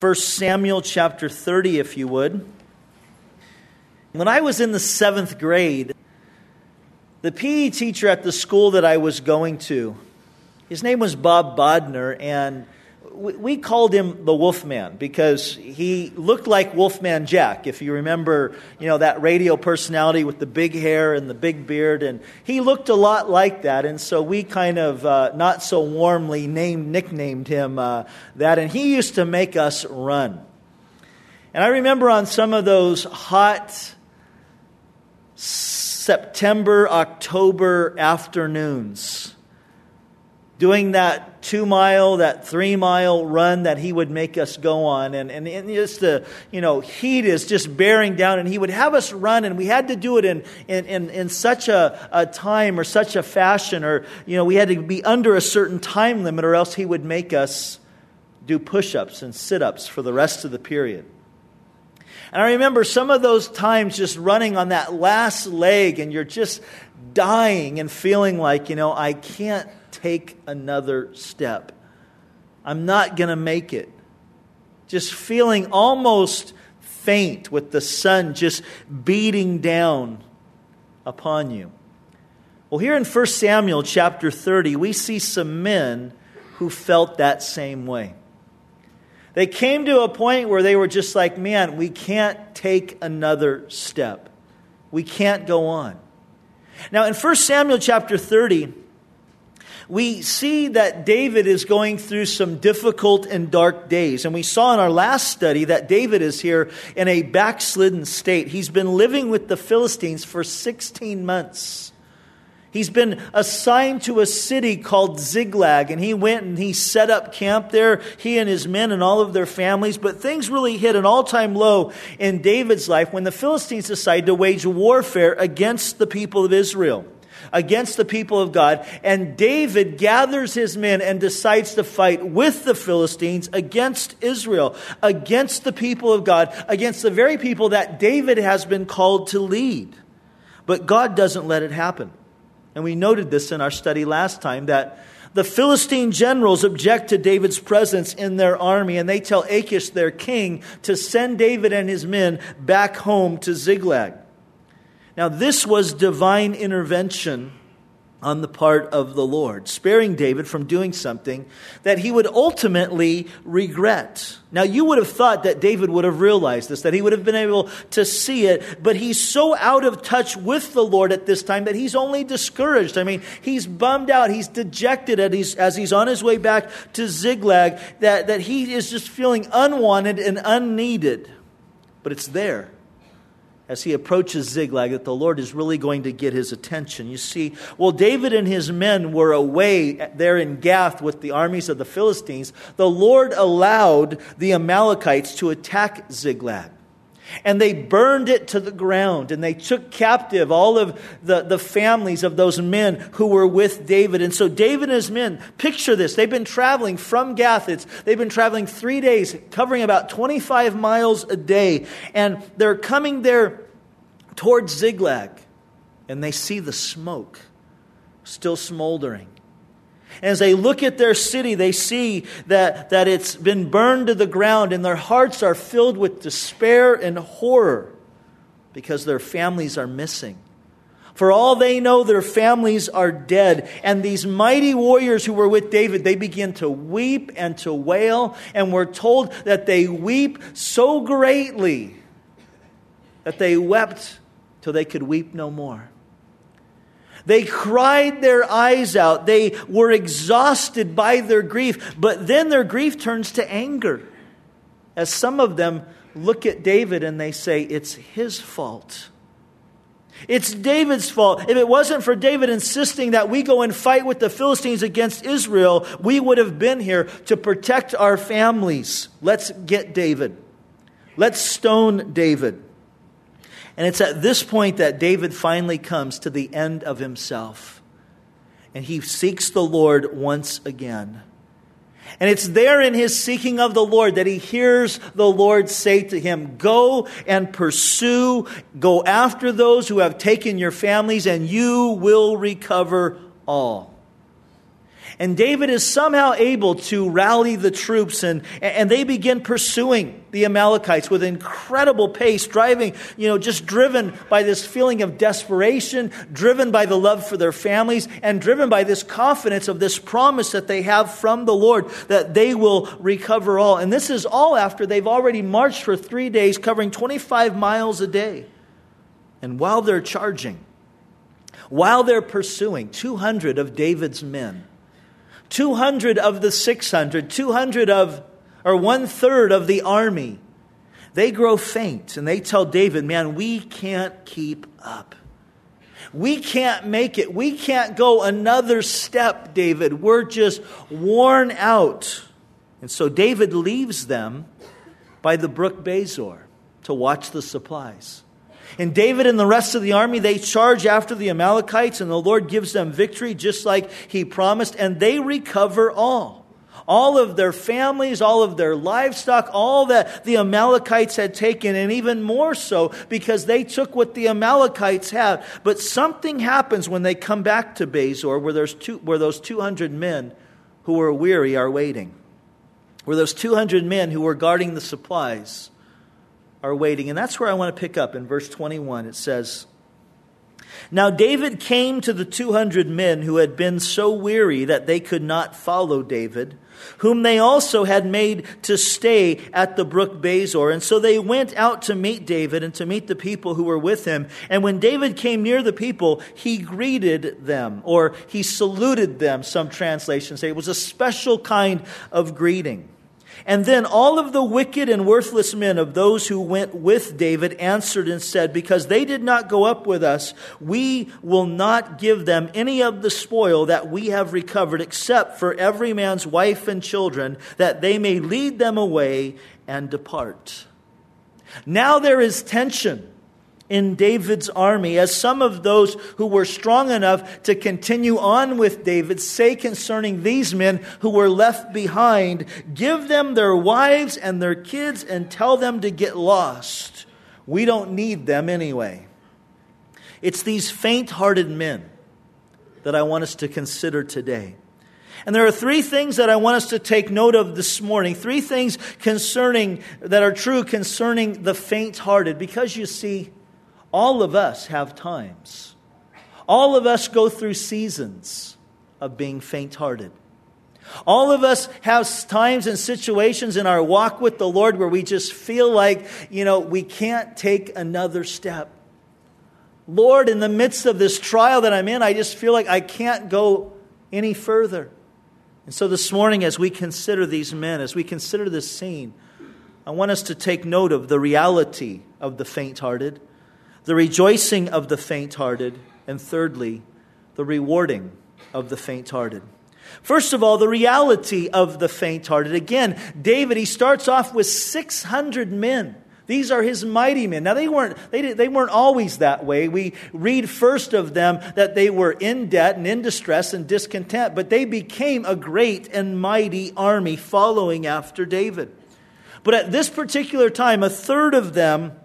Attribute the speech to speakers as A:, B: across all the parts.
A: 1 Samuel chapter 30, if you would. When I was in the seventh grade, the PE teacher at the school that I was going to, his name was Bob Bodner, and we called him the Wolfman because he looked like Wolfman Jack. If you remember, you know, that radio personality with the big hair and the big beard, and he looked a lot like that. And so we kind of uh, not so warmly named, nicknamed him uh, that. And he used to make us run. And I remember on some of those hot September, October afternoons, doing that two mile, that three mile run that he would make us go on. And, and, and just the, you know, heat is just bearing down. And he would have us run, and we had to do it in, in, in, in such a, a time or such a fashion, or, you know, we had to be under a certain time limit, or else he would make us do push ups and sit ups for the rest of the period. And I remember some of those times just running on that last leg, and you're just dying and feeling like, you know, I can't take another step. I'm not going to make it. Just feeling almost faint with the sun just beating down upon you. Well, here in 1 Samuel chapter 30, we see some men who felt that same way. They came to a point where they were just like, man, we can't take another step. We can't go on. Now, in 1 Samuel chapter 30, we see that David is going through some difficult and dark days. And we saw in our last study that David is here in a backslidden state. He's been living with the Philistines for 16 months. He's been assigned to a city called Ziklag, and he went and he set up camp there, he and his men and all of their families. But things really hit an all time low in David's life when the Philistines decided to wage warfare against the people of Israel against the people of God. And David gathers his men and decides to fight with the Philistines against Israel, against the people of God, against the very people that David has been called to lead. But God doesn't let it happen. And we noted this in our study last time that the Philistine generals object to David's presence in their army, and they tell Achish, their king, to send David and his men back home to Ziklag. Now, this was divine intervention on the part of the Lord, sparing David from doing something that he would ultimately regret. Now, you would have thought that David would have realized this, that he would have been able to see it, but he's so out of touch with the Lord at this time that he's only discouraged. I mean, he's bummed out, he's dejected as he's, as he's on his way back to Ziklag, that, that he is just feeling unwanted and unneeded. But it's there as he approaches Ziklag that the Lord is really going to get his attention. You see, well, David and his men were away there in Gath with the armies of the Philistines. The Lord allowed the Amalekites to attack Ziklag. And they burned it to the ground, and they took captive all of the, the families of those men who were with David. And so David and his men, picture this. They've been traveling from Gath. It's, they've been traveling three days, covering about 25 miles a day. And they're coming there towards Ziklag, and they see the smoke still smoldering. As they look at their city, they see that, that it's been burned to the ground, and their hearts are filled with despair and horror because their families are missing. For all they know, their families are dead. And these mighty warriors who were with David, they begin to weep and to wail. And we're told that they weep so greatly that they wept till they could weep no more. They cried their eyes out. They were exhausted by their grief. But then their grief turns to anger. As some of them look at David and they say, It's his fault. It's David's fault. If it wasn't for David insisting that we go and fight with the Philistines against Israel, we would have been here to protect our families. Let's get David. Let's stone David. And it's at this point that David finally comes to the end of himself. And he seeks the Lord once again. And it's there in his seeking of the Lord that he hears the Lord say to him, Go and pursue, go after those who have taken your families, and you will recover all. And David is somehow able to rally the troops, and, and they begin pursuing the Amalekites with incredible pace, driving, you know, just driven by this feeling of desperation, driven by the love for their families, and driven by this confidence of this promise that they have from the Lord that they will recover all. And this is all after they've already marched for three days, covering 25 miles a day. And while they're charging, while they're pursuing 200 of David's men, 200 of the 600, 200 of, or one third of the army, they grow faint and they tell David, man, we can't keep up. We can't make it. We can't go another step, David. We're just worn out. And so David leaves them by the brook Besor to watch the supplies. And David and the rest of the army, they charge after the Amalekites, and the Lord gives them victory just like he promised, and they recover all. All of their families, all of their livestock, all that the Amalekites had taken, and even more so because they took what the Amalekites had. But something happens when they come back to Besor, where, there's two, where those 200 men who were weary are waiting, where those 200 men who were guarding the supplies are waiting. And that's where I want to pick up in verse 21. It says, Now David came to the 200 men who had been so weary that they could not follow David, whom they also had made to stay at the brook Besor. And so they went out to meet David and to meet the people who were with him. And when David came near the people, he greeted them, or he saluted them, some translations say. It was a special kind of greeting. And then all of the wicked and worthless men of those who went with David answered and said, Because they did not go up with us, we will not give them any of the spoil that we have recovered, except for every man's wife and children, that they may lead them away and depart. Now there is tension in David's army, as some of those who were strong enough to continue on with David say concerning these men who were left behind give them their wives and their kids and tell them to get lost. We don't need them anyway. It's these faint hearted men that I want us to consider today. And there are three things that I want us to take note of this morning. Three things concerning, that are true concerning the faint hearted. Because you see, all of us have times. All of us go through seasons of being faint hearted. All of us have times and situations in our walk with the Lord where we just feel like, you know, we can't take another step. Lord, in the midst of this trial that I'm in, I just feel like I can't go any further. And so this morning, as we consider these men, as we consider this scene, I want us to take note of the reality of the faint hearted the rejoicing of the faint hearted, and thirdly, the rewarding of the faint hearted. First of all, the reality of the faint hearted. Again, David, he starts off with 600 men. These are his mighty men. Now, they weren't, they, they weren't always that way. We read first of them that they were in debt and in distress and discontent, but they became a great and mighty army following after David. But at this particular time, a third of them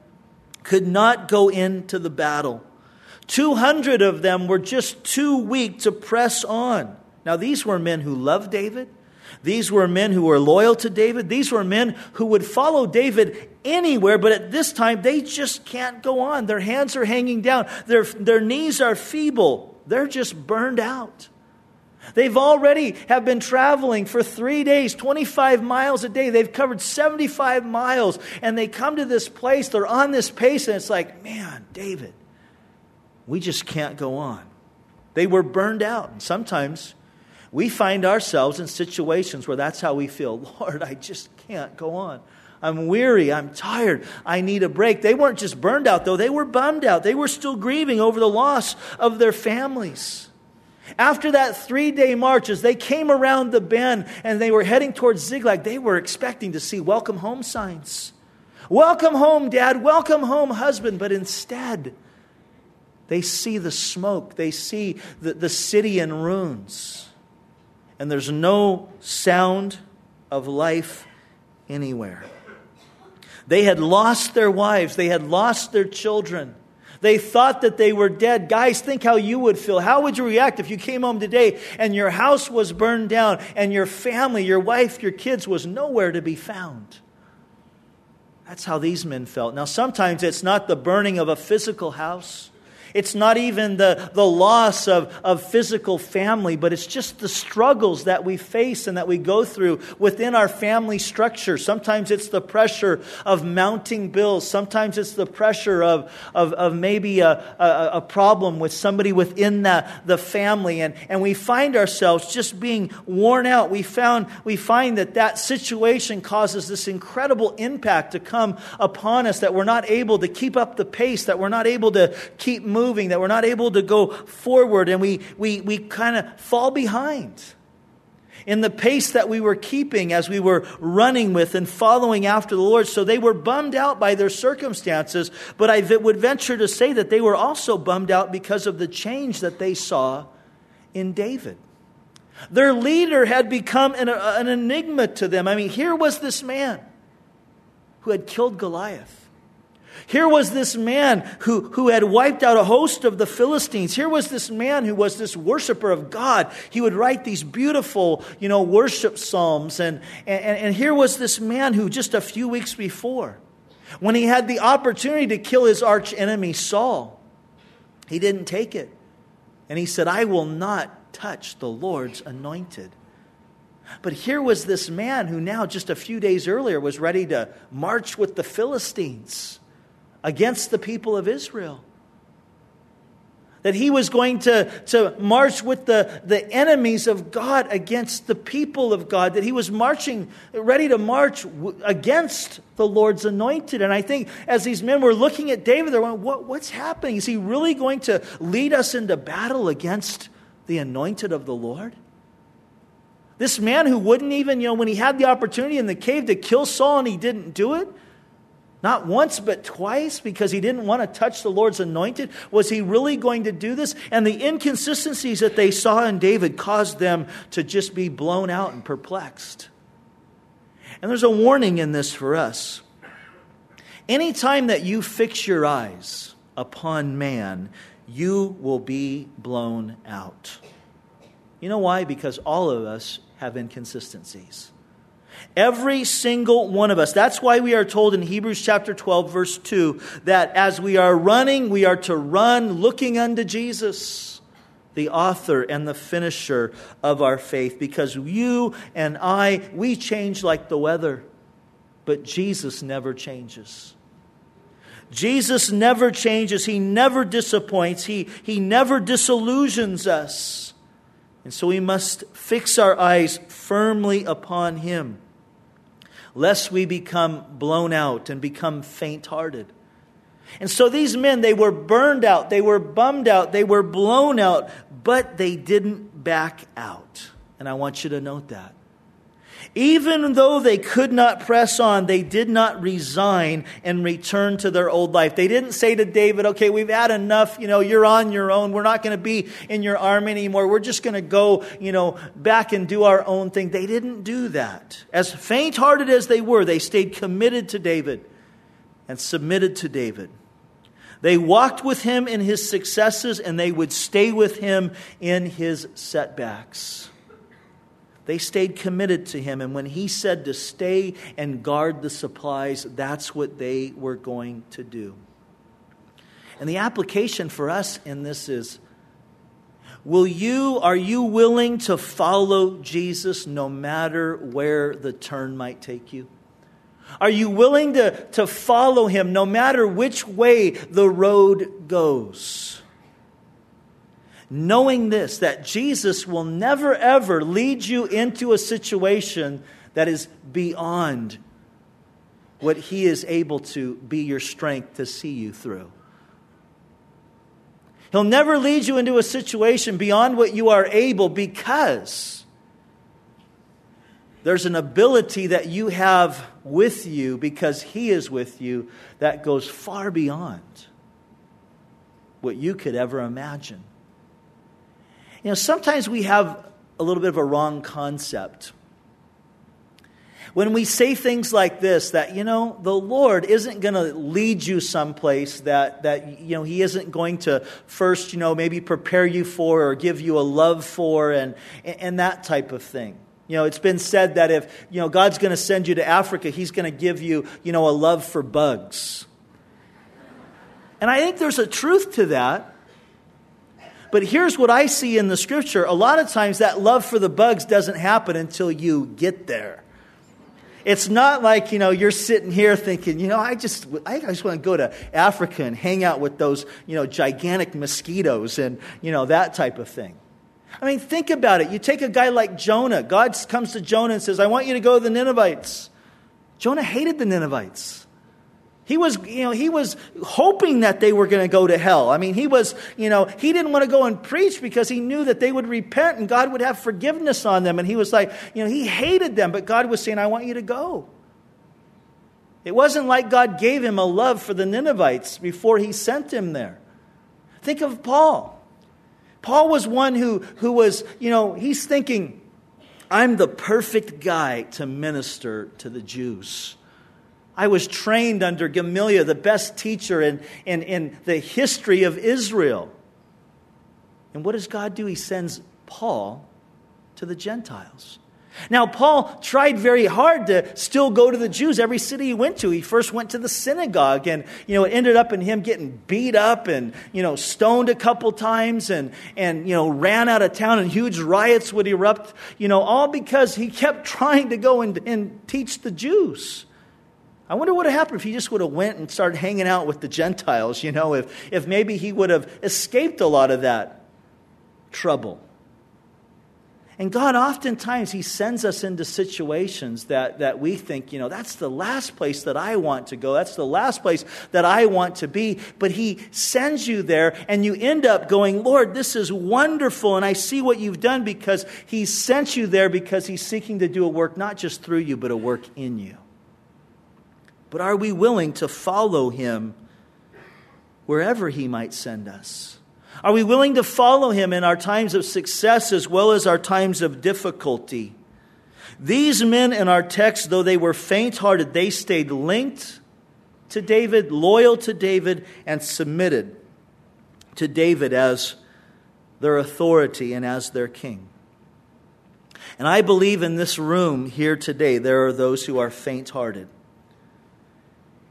A: could not go into the battle. 200 of them were just too weak to press on. Now, these were men who loved David. These were men who were loyal to David. These were men who would follow David anywhere, but at this time, they just can't go on. Their hands are hanging down, their, their knees are feeble, they're just burned out. They've already have been traveling for three days, 25 miles a day. They've covered 75 miles, and they come to this place. They're on this pace, and it's like, man, David, we just can't go on. They were burned out. And sometimes we find ourselves in situations where that's how we feel. Lord, I just can't go on. I'm weary. I'm tired. I need a break. They weren't just burned out, though. They were bummed out. They were still grieving over the loss of their families. After that three day march, as they came around the bend and they were heading towards Ziklag, they were expecting to see welcome home signs. Welcome home, Dad. Welcome home, husband. But instead, they see the smoke, they see the, the city in ruins, and there's no sound of life anywhere. They had lost their wives, they had lost their children. They thought that they were dead. Guys, think how you would feel. How would you react if you came home today and your house was burned down and your family, your wife, your kids was nowhere to be found? That's how these men felt. Now, sometimes it's not the burning of a physical house. It's not even the, the loss of, of physical family, but it's just the struggles that we face and that we go through within our family structure. Sometimes it's the pressure of mounting bills. Sometimes it's the pressure of, of, of maybe a, a, a problem with somebody within the, the family. And, and we find ourselves just being worn out. We, found, we find that that situation causes this incredible impact to come upon us that we're not able to keep up the pace, that we're not able to keep moving moving, that we're not able to go forward, and we, we, we kind of fall behind in the pace that we were keeping as we were running with and following after the Lord. So they were bummed out by their circumstances, but I would venture to say that they were also bummed out because of the change that they saw in David. Their leader had become an, an enigma to them. I mean, here was this man who had killed Goliath. Here was this man who, who had wiped out a host of the Philistines. Here was this man who was this worshiper of God. He would write these beautiful, you know, worship psalms. And, and, and here was this man who just a few weeks before, when he had the opportunity to kill his arch enemy Saul, he didn't take it. And he said, I will not touch the Lord's anointed. But here was this man who now, just a few days earlier, was ready to march with the Philistines against the people of Israel. That he was going to, to march with the, the enemies of God against the people of God. That he was marching, ready to march against the Lord's anointed. And I think as these men were looking at David, they're going, what, What's happening? Is he really going to lead us into battle against the anointed of the Lord? This man who wouldn't even, you know, when he had the opportunity in the cave to kill Saul and he didn't do it, not once, but twice because he didn't want to touch the Lord's anointed. Was he really going to do this? And the inconsistencies that they saw in David caused them to just be blown out and perplexed. And there's a warning in this for us. Anytime that you fix your eyes upon man, you will be blown out. You know why? Because all of us have inconsistencies. Every single one of us. That's why we are told in Hebrews chapter 12, verse 2, that as we are running, we are to run looking unto Jesus, the author and the finisher of our faith. Because you and I, we change like the weather, but Jesus never changes. Jesus never changes. He never disappoints. He, he never disillusions us. And so we must fix our eyes firmly upon Him lest we become blown out and become faint hearted. And so these men, they were burned out, they were bummed out, they were blown out, but they didn't back out. And I want you to note that. Even though they could not press on, they did not resign and return to their old life. They didn't say to David, okay, we've had enough. You know, you're on your own. We're not going to be in your arm anymore. We're just going to go, you know, back and do our own thing. They didn't do that. As faint hearted as they were, they stayed committed to David and submitted to David. They walked with him in his successes and they would stay with him in his setbacks. They stayed committed to him. And when he said to stay and guard the supplies, that's what they were going to do. And the application for us in this is will you are you willing to follow Jesus no matter where the turn might take you? Are you willing to, to follow him no matter which way the road goes? Knowing this, that Jesus will never ever lead you into a situation that is beyond what he is able to be your strength to see you through. He'll never lead you into a situation beyond what you are able because there's an ability that you have with you because he is with you that goes far beyond what you could ever imagine. You know, sometimes we have a little bit of a wrong concept. When we say things like this, that, you know, the Lord isn't going to lead you someplace that, that, you know, He isn't going to first, you know, maybe prepare you for or give you a love for and, and that type of thing. You know, it's been said that if, you know, God's going to send you to Africa, He's going to give you, you know, a love for bugs. And I think there's a truth to that. But here's what I see in the scripture. A lot of times that love for the bugs doesn't happen until you get there. It's not like, you know, you're sitting here thinking, you know, I just, I just want to go to Africa and hang out with those, you know, gigantic mosquitoes and, you know, that type of thing. I mean, think about it. You take a guy like Jonah. God comes to Jonah and says, I want you to go to the Ninevites. Jonah hated the Ninevites. He was, you know, he was hoping that they were going to go to hell. I mean, he was, you know, he didn't want to go and preach because he knew that they would repent and God would have forgiveness on them. And he was like, you know, he hated them, but God was saying, I want you to go. It wasn't like God gave him a love for the Ninevites before he sent him there. Think of Paul. Paul was one who, who was, you know, he's thinking, I'm the perfect guy to minister to the Jews. I was trained under Gamaliel, the best teacher in, in, in the history of Israel. And what does God do? He sends Paul to the Gentiles. Now, Paul tried very hard to still go to the Jews every city he went to. He first went to the synagogue, and you know, it ended up in him getting beat up and you know, stoned a couple times, and and you know, ran out of town, and huge riots would erupt. You know, all because he kept trying to go and, and teach the Jews. I wonder what would have happened if he just would have went and started hanging out with the Gentiles, you know, if, if maybe he would have escaped a lot of that trouble. And God, oftentimes, He sends us into situations that, that we think, you know, that's the last place that I want to go. That's the last place that I want to be. But He sends you there, and you end up going, Lord, this is wonderful. And I see what you've done because He sent you there because He's seeking to do a work not just through you, but a work in you. But are we willing to follow him wherever he might send us? Are we willing to follow him in our times of success as well as our times of difficulty? These men in our text, though they were faint hearted, they stayed linked to David, loyal to David, and submitted to David as their authority and as their king. And I believe in this room here today, there are those who are faint hearted.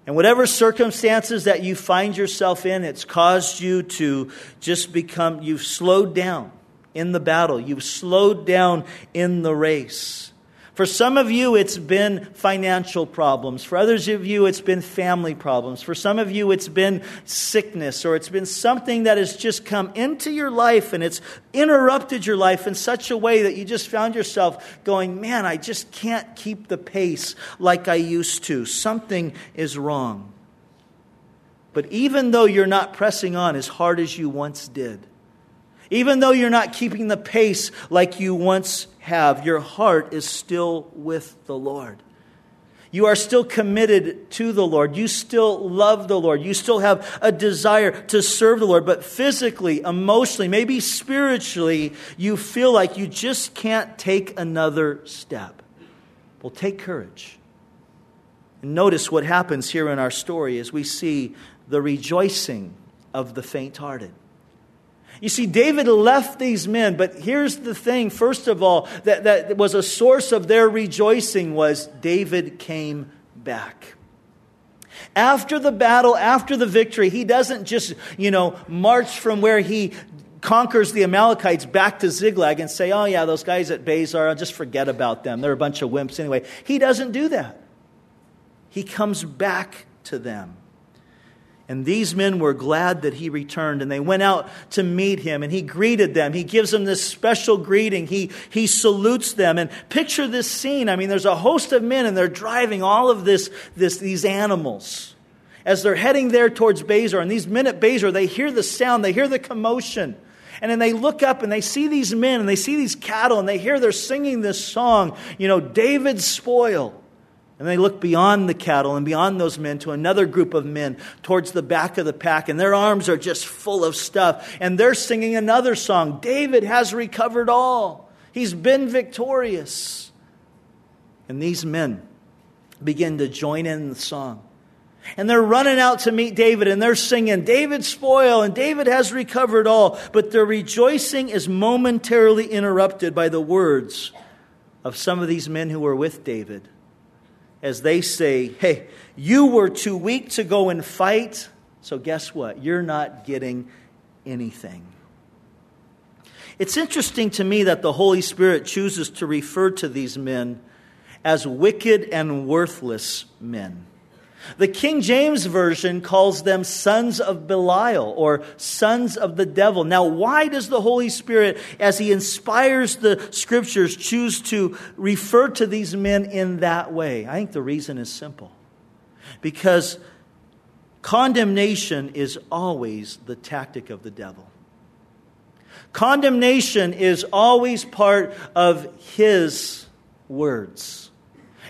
A: And whatever circumstances that you find yourself in, it's caused you to just become, you've slowed down in the battle, you've slowed down in the race. For some of you, it's been financial problems. For others of you, it's been family problems. For some of you, it's been sickness or it's been something that has just come into your life and it's interrupted your life in such a way that you just found yourself going, man, I just can't keep the pace like I used to. Something is wrong. But even though you're not pressing on as hard as you once did, even though you're not keeping the pace like you once have, your heart is still with the Lord. You are still committed to the Lord. You still love the Lord. You still have a desire to serve the Lord. But physically, emotionally, maybe spiritually, you feel like you just can't take another step. Well, take courage. And notice what happens here in our story as we see the rejoicing of the faint hearted. You see, David left these men, but here's the thing, first of all, that, that was a source of their rejoicing was David came back. After the battle, after the victory, he doesn't just, you know, march from where he conquers the Amalekites back to Ziklag and say, oh, yeah, those guys at Besor, I'll just forget about them. They're a bunch of wimps anyway. He doesn't do that. He comes back to them. And these men were glad that he returned, and they went out to meet him, and he greeted them. He gives them this special greeting. He, he salutes them. And picture this scene. I mean, there's a host of men, and they're driving all of this, this, these animals. As they're heading there towards Besor, and these men at Besor, they hear the sound, they hear the commotion. And then they look up and they see these men and they see these cattle and they hear they're singing this song, you know, David's spoil. And they look beyond the cattle and beyond those men to another group of men towards the back of the pack, and their arms are just full of stuff. And they're singing another song David has recovered all, he's been victorious. And these men begin to join in the song. And they're running out to meet David and they're singing, David's spoil and David has recovered all. But their rejoicing is momentarily interrupted by the words of some of these men who were with David as they say, Hey, you were too weak to go and fight, so guess what? You're not getting anything. It's interesting to me that the Holy Spirit chooses to refer to these men as wicked and worthless men. The King James Version calls them sons of Belial or sons of the devil. Now, why does the Holy Spirit, as He inspires the scriptures, choose to refer to these men in that way? I think the reason is simple. Because condemnation is always the tactic of the devil. Condemnation is always part of his words.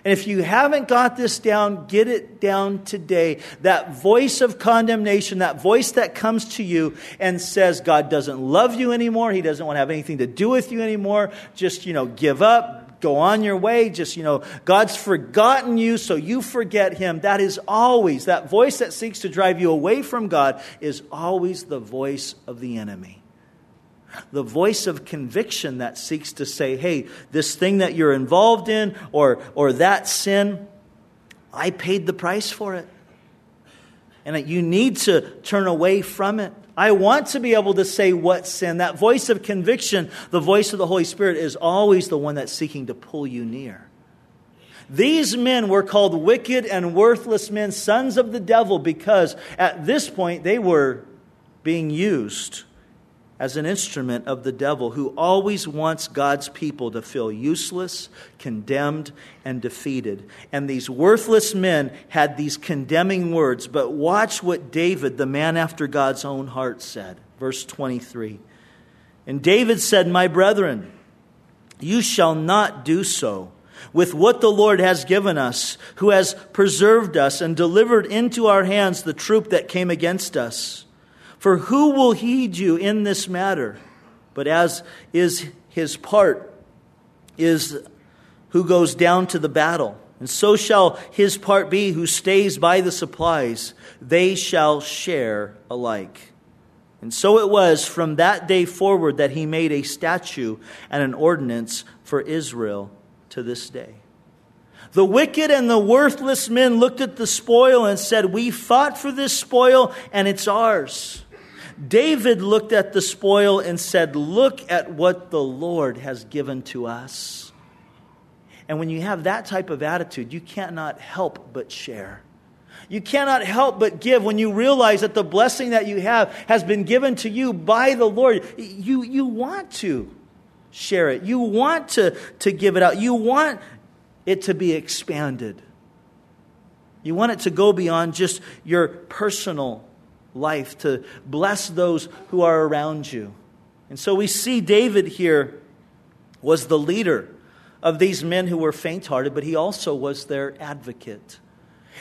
A: And if you haven't got this down, get it down today. That voice of condemnation, that voice that comes to you and says, God doesn't love you anymore. He doesn't want to have anything to do with you anymore. Just, you know, give up, go on your way. Just, you know, God's forgotten you, so you forget him. That is always, that voice that seeks to drive you away from God is always the voice of the enemy the voice of conviction that seeks to say, hey, this thing that you're involved in or, or that sin, I paid the price for it. And that you need to turn away from it. I want to be able to say what sin. That voice of conviction, the voice of the Holy Spirit, is always the one that's seeking to pull you near. These men were called wicked and worthless men, sons of the devil, because at this point they were being used as an instrument of the devil who always wants God's people to feel useless, condemned, and defeated. And these worthless men had these condemning words, but watch what David, the man after God's own heart, said. Verse 23. And David said, My brethren, you shall not do so with what the Lord has given us, who has preserved us and delivered into our hands the troop that came against us. For who will heed you in this matter? But as is his part, is who goes down to the battle. And so shall his part be who stays by the supplies. They shall share alike. And so it was from that day forward that he made a statute and an ordinance for Israel to this day. The wicked and the worthless men looked at the spoil and said, We fought for this spoil and it's ours. David looked at the spoil and said, Look at what the Lord has given to us. And when you have that type of attitude, you cannot help but share. You cannot help but give when you realize that the blessing that you have has been given to you by the Lord. You, you want to share it, you want to, to give it out, you want it to be expanded. You want it to go beyond just your personal life, to bless those who are around you. And so we see David here was the leader of these men who were faint hearted, but he also was their advocate.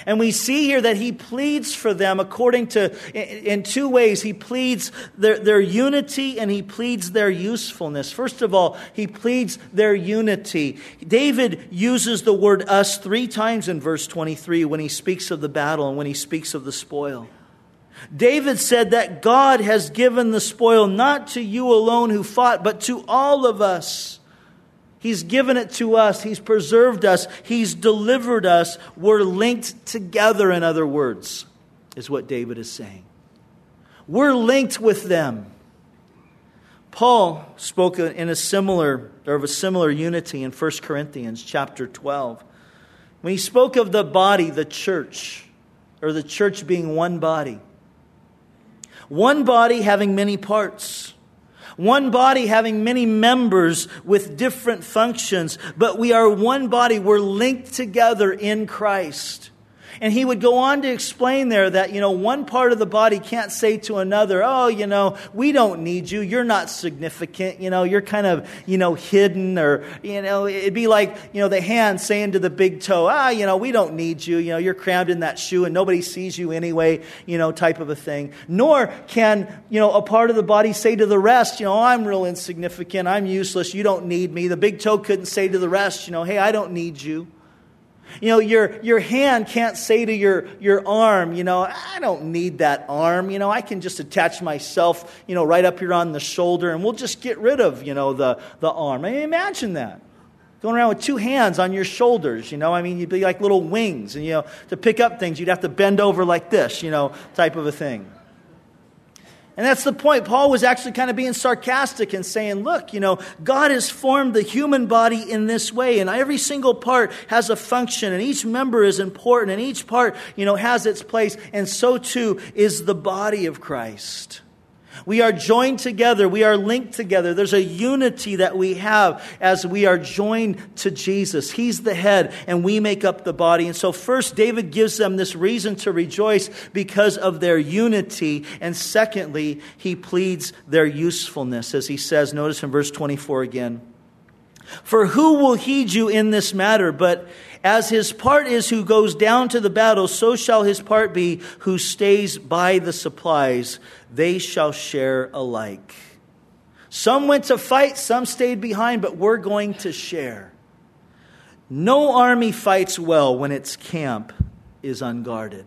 A: And we see here that he pleads for them according to, in two ways. He pleads their, their unity and he pleads their usefulness. First of all, he pleads their unity. David uses the word us three times in verse 23 when he speaks of the battle and when he speaks of the spoil. David said that God has given the spoil not to you alone who fought, but to all of us. He's given it to us. He's preserved us. He's delivered us. We're linked together, in other words, is what David is saying. We're linked with them. Paul spoke in a similar or of a similar unity in 1 Corinthians chapter 12. When he spoke of the body, the church, or the church being one body. One body having many parts. One body having many members with different functions, but we are one body. We're linked together in Christ. And he would go on to explain there that, you know, one part of the body can't say to another, oh, you know, we don't need you. You're not significant. You know, you're kind of, you know, hidden or, you know, it'd be like, you know, the hand saying to the big toe, ah, you know, we don't need you. You know, you're crammed in that shoe and nobody sees you anyway, you know, type of a thing. Nor can, you know, a part of the body say to the rest, you know, I'm real insignificant. I'm useless. You don't need me. The big toe couldn't say to the rest, you know, hey, I don't need you. You know, your, your hand can't say to your, your arm, you know, I don't need that arm. You know, I can just attach myself, you know, right up here on the shoulder and we'll just get rid of, you know, the, the arm. I mean, imagine that. Going around with two hands on your shoulders, you know, I mean, you'd be like little wings. And, you know, to pick up things, you'd have to bend over like this, you know, type of a thing. And that's the point. Paul was actually kind of being sarcastic and saying, look, you know, God has formed the human body in this way, and every single part has a function, and each member is important, and each part, you know, has its place, and so too is the body of Christ. We are joined together. We are linked together. There's a unity that we have as we are joined to Jesus. He's the head and we make up the body. And so first, David gives them this reason to rejoice because of their unity. And secondly, he pleads their usefulness as he says, notice in verse 24 again. For who will heed you in this matter? But as his part is who goes down to the battle, so shall his part be who stays by the supplies. They shall share alike. Some went to fight, some stayed behind, but we're going to share. No army fights well when its camp is unguarded.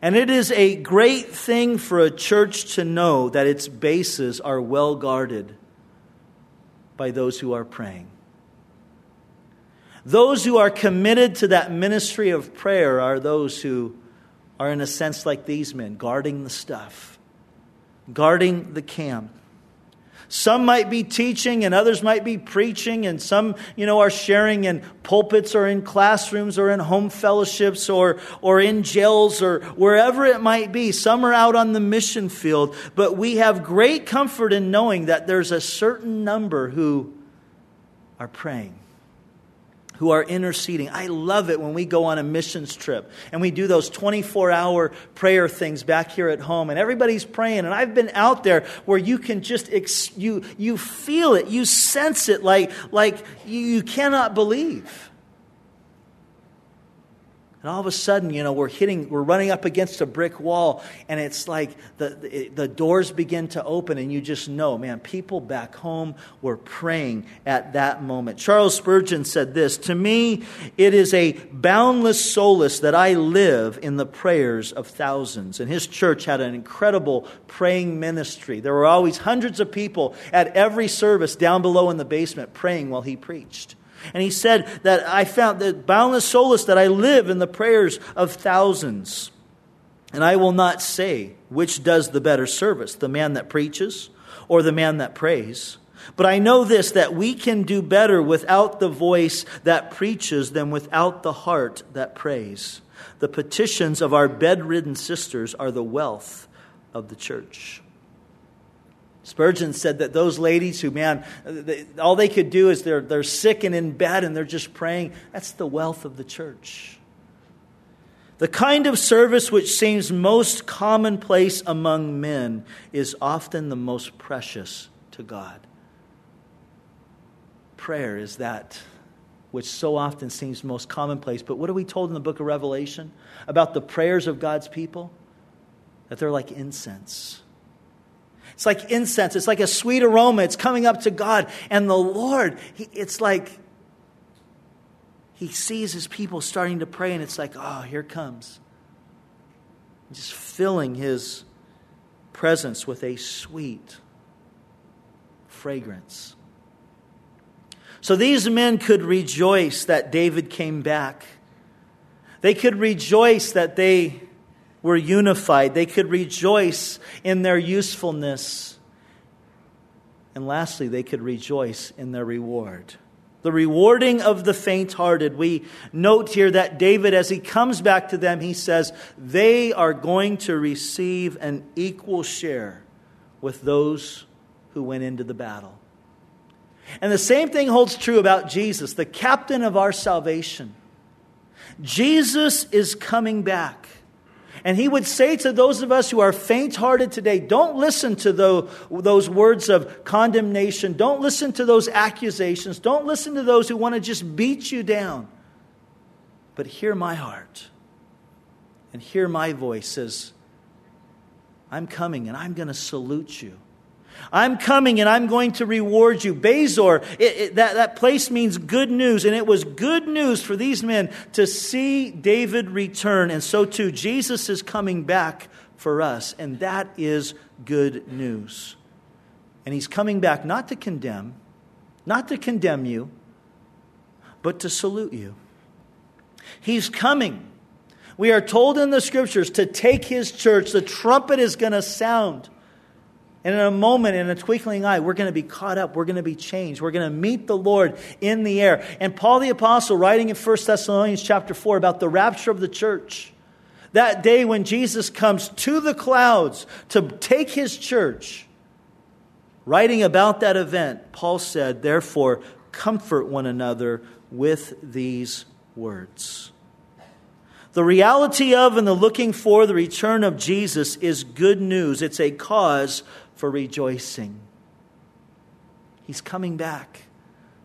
A: And it is a great thing for a church to know that its bases are well guarded by those who are praying. Those who are committed to that ministry of prayer are those who are, in a sense, like these men, guarding the stuff, guarding the camp. Some might be teaching and others might be preaching, and some, you know, are sharing in pulpits or in classrooms or in home fellowships or, or in jails or wherever it might be. Some are out on the mission field, but we have great comfort in knowing that there's a certain number who are praying who are interceding. I love it when we go on a missions trip and we do those 24 hour prayer things back here at home and everybody's praying. And I've been out there where you can just, ex- you, you feel it, you sense it like, like you, you cannot believe. And all of a sudden, you know, we're hitting, we're running up against a brick wall, and it's like the, the, the, doors begin to open, and you just know, man, people back home were praying at that moment. Charles Spurgeon said this To me, it is a boundless solace that I live in the prayers of thousands. And his church had an incredible praying ministry. There were always hundreds of people at every service down below in the basement praying while he preached. And he said that I found the boundless solace that I live in the prayers of thousands. And I will not say which does the better service, the man that preaches or the man that prays. But I know this that we can do better without the voice that preaches than without the heart that prays. The petitions of our bedridden sisters are the wealth of the church. Spurgeon said that those ladies who, man, they, all they could do is they're, they're sick and in bed and they're just praying. That's the wealth of the church. The kind of service which seems most commonplace among men is often the most precious to God. Prayer is that which so often seems most commonplace. But what are we told in the book of Revelation about the prayers of God's people? That they're like incense it's like incense. It's like a sweet aroma. It's coming up to God. And the Lord, he, it's like he sees his people starting to pray, and it's like, oh, here comes. Just filling his presence with a sweet fragrance. So these men could rejoice that David came back. They could rejoice that they were unified. They could rejoice in their usefulness. And lastly, they could rejoice in their reward. The rewarding of the faint hearted. We note here that David, as he comes back to them, he says, they are going to receive an equal share with those who went into the battle. And the same thing holds true about Jesus, the captain of our salvation. Jesus is coming back. And he would say to those of us who are faint hearted today, don't listen to those words of condemnation. Don't listen to those accusations. Don't listen to those who want to just beat you down. But hear my heart and hear my voice says, I'm coming and I'm going to salute you. I'm coming and I'm going to reward you. Besor, it, it, that, that place means good news. And it was good news for these men to see David return. And so too, Jesus is coming back for us. And that is good news. And he's coming back not to condemn, not to condemn you, but to salute you. He's coming. We are told in the scriptures to take his church. The trumpet is going to sound. And in a moment, in a twinkling eye, we're going to be caught up. We're going to be changed. We're going to meet the Lord in the air. And Paul the Apostle, writing in 1 Thessalonians chapter 4 about the rapture of the church, that day when Jesus comes to the clouds to take his church, writing about that event, Paul said, Therefore, comfort one another with these words. The reality of and the looking for the return of Jesus is good news. It's a cause for rejoicing. He's coming back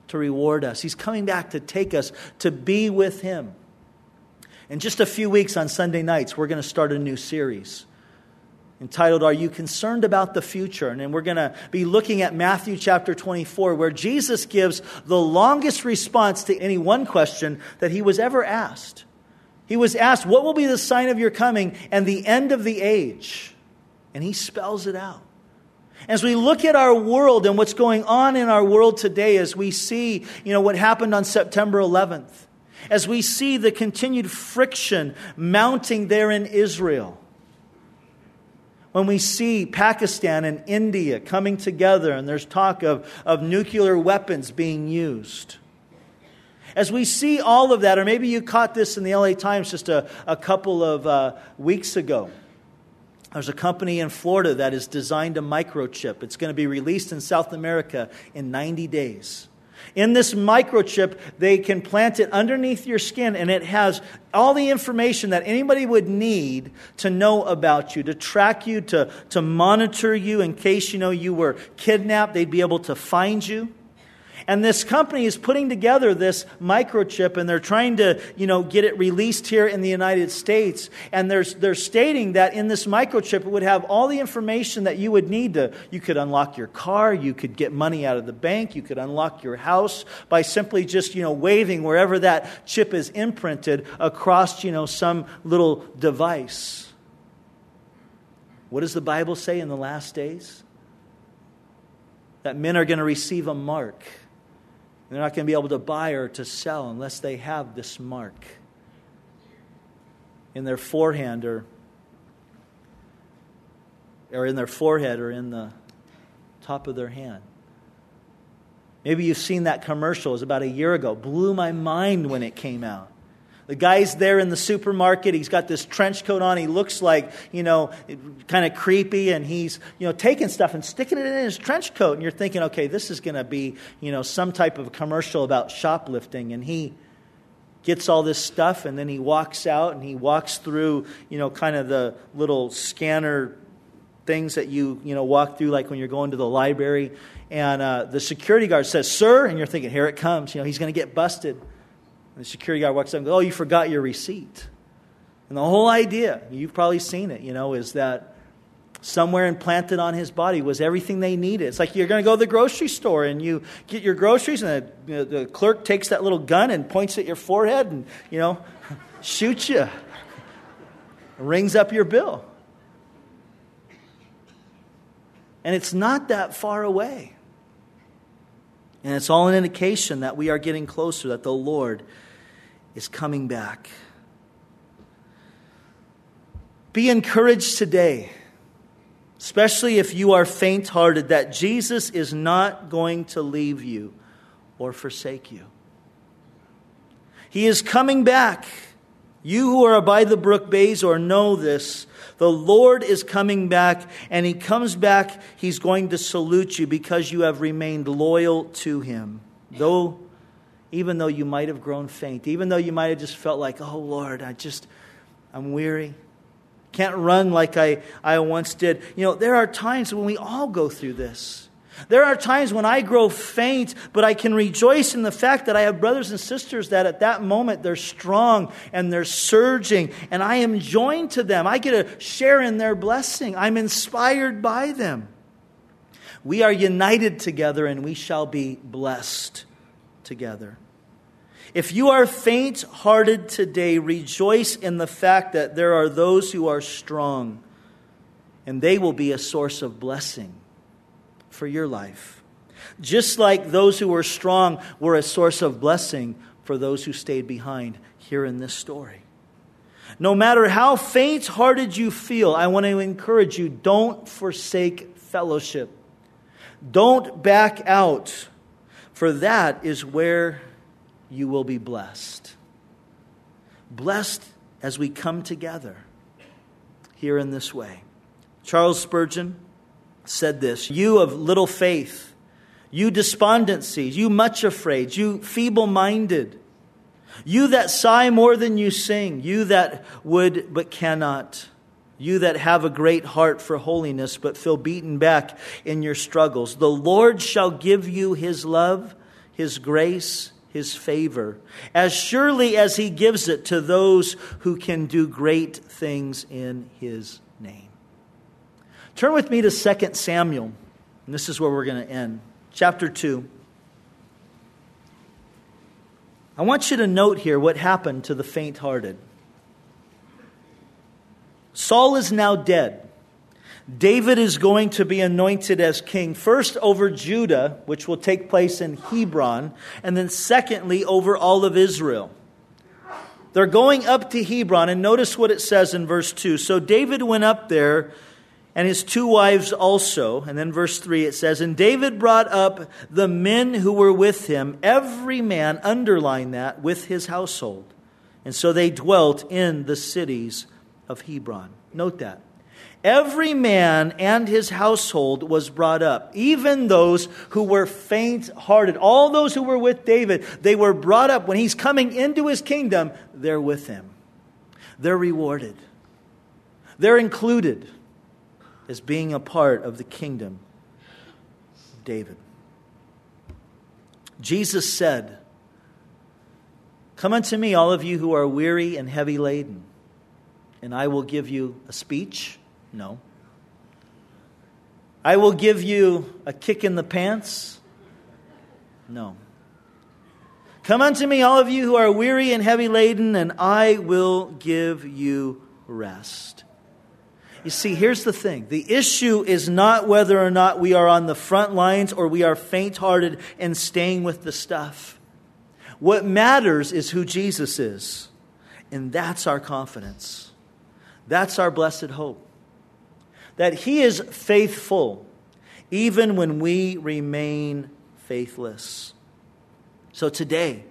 A: to reward us, He's coming back to take us to be with Him. In just a few weeks on Sunday nights, we're going to start a new series entitled Are You Concerned About the Future? And we're going to be looking at Matthew chapter 24, where Jesus gives the longest response to any one question that he was ever asked. He was asked, What will be the sign of your coming and the end of the age? And he spells it out. As we look at our world and what's going on in our world today, as we see, you know, what happened on September 11th, as we see the continued friction mounting there in Israel, when we see Pakistan and India coming together and there's talk of, of nuclear weapons being used. As we see all of that, or maybe you caught this in the LA Times just a, a couple of uh, weeks ago there's a company in Florida that has designed a microchip. It's going to be released in South America in 90 days. In this microchip, they can plant it underneath your skin, and it has all the information that anybody would need to know about you, to track you, to, to monitor you in case you know you were kidnapped. They'd be able to find you. And this company is putting together this microchip and they're trying to, you know, get it released here in the United States. And they're, they're stating that in this microchip, it would have all the information that you would need to, you could unlock your car, you could get money out of the bank, you could unlock your house by simply just, you know, waving wherever that chip is imprinted across, you know, some little device. What does the Bible say in the last days? That men are going to receive a mark they're not going to be able to buy or to sell unless they have this mark in their forehand or, or in their forehead or in the top of their hand. Maybe you've seen that commercial. It was about a year ago. Blew my mind when it came out. The guy's there in the supermarket. He's got this trench coat on. He looks like, you know, kind of creepy. And he's, you know, taking stuff and sticking it in his trench coat. And you're thinking, okay, this is going to be, you know, some type of commercial about shoplifting. And he gets all this stuff and then he walks out and he walks through, you know, kind of the little scanner things that you, you know, walk through, like when you're going to the library. And uh, the security guard says, Sir, and you're thinking, here it comes. You know, he's going to get busted. And the security guard walks up and goes, Oh, you forgot your receipt. And the whole idea, you've probably seen it, you know, is that somewhere implanted on his body was everything they needed. It's like you're going to go to the grocery store and you get your groceries, and the, you know, the clerk takes that little gun and points at your forehead and, you know, shoots you, rings up your bill. And it's not that far away. And it's all an indication that we are getting closer, that the Lord is coming back. Be encouraged today, especially if you are faint hearted, that Jesus is not going to leave you or forsake you. He is coming back. You who are by the brook Besor know this. The Lord is coming back, and He comes back, He's going to salute you because you have remained loyal to Him. Though even though you might have grown faint, even though you might have just felt like, oh Lord, I just, I'm weary. Can't run like I, I once did. You know, there are times when we all go through this. There are times when I grow faint, but I can rejoice in the fact that I have brothers and sisters that at that moment they're strong and they're surging, and I am joined to them. I get a share in their blessing. I'm inspired by them. We are united together and we shall be blessed together. If you are faint hearted today, rejoice in the fact that there are those who are strong, and they will be a source of blessing for your life. Just like those who were strong were a source of blessing for those who stayed behind here in this story. No matter how faint hearted you feel, I want to encourage you don't forsake fellowship. Don't back out, for that is where you will be blessed. Blessed as we come together here in this way. Charles Spurgeon said this You of little faith, you despondencies, you much afraid, you feeble minded, you that sigh more than you sing, you that would but cannot, you that have a great heart for holiness but feel beaten back in your struggles, the Lord shall give you his love, his grace, his favor, as surely as he gives it to those who can do great things in his name. Turn with me to 2 Samuel, and this is where we're going to end. Chapter 2. I want you to note here what happened to the faint hearted. Saul is now dead. David is going to be anointed as king, first over Judah, which will take place in Hebron, and then secondly over all of Israel. They're going up to Hebron, and notice what it says in verse 2. So David went up there, and his two wives also. And then verse 3 it says, And David brought up the men who were with him, every man, underline that, with his household. And so they dwelt in the cities of Hebron. Note that. Every man and his household was brought up, even those who were faint hearted. All those who were with David, they were brought up. When he's coming into his kingdom, they're with him. They're rewarded, they're included as being a part of the kingdom of David. Jesus said, Come unto me, all of you who are weary and heavy laden, and I will give you a speech no. I will give you a kick in the pants? No. Come unto me, all of you who are weary and heavy laden, and I will give you rest. You see, here's the thing the issue is not whether or not we are on the front lines or we are faint hearted and staying with the stuff. What matters is who Jesus is. And that's our confidence. That's our blessed hope that He is faithful even when we remain faithless. So today,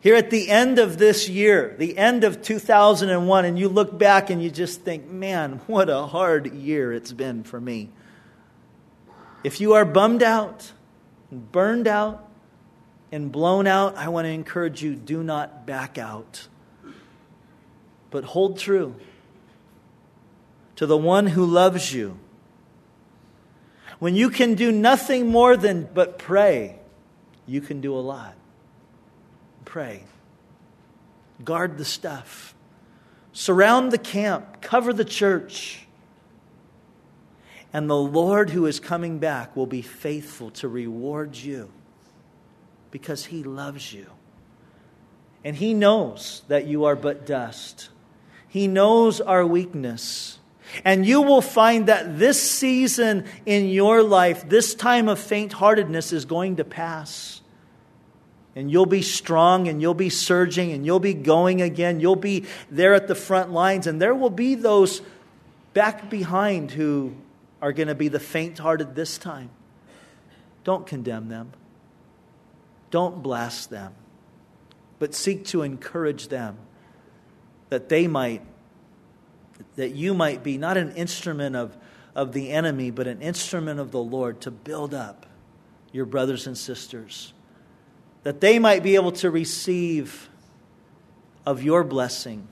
A: here at the end of this year, the end of 2001, and you look back and you just think, man, what a hard year it's been for me. If you are bummed out, and burned out, and blown out, I want to encourage you do not back out, but hold true to the one who loves you. When you can do nothing more than but pray, you can do a lot. Pray. Guard the stuff. Surround the camp. Cover the church. And the Lord who is coming back will be faithful to reward you because he loves you. And he knows that you are but dust. He knows our weakness. And you will find that this season in your life, this time of faint heartedness is going to pass. And you'll be strong and you'll be surging and you'll be going again. You'll be there at the front lines. And there will be those back behind who are going to be the faint hearted this time. Don't condemn them, don't blast them, but seek to encourage them that they might that you might be not an instrument of, of the enemy, but an instrument of the Lord to build up your brothers and sisters, that they might be able to receive of your blessing,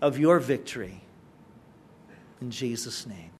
A: of your victory. In Jesus' name.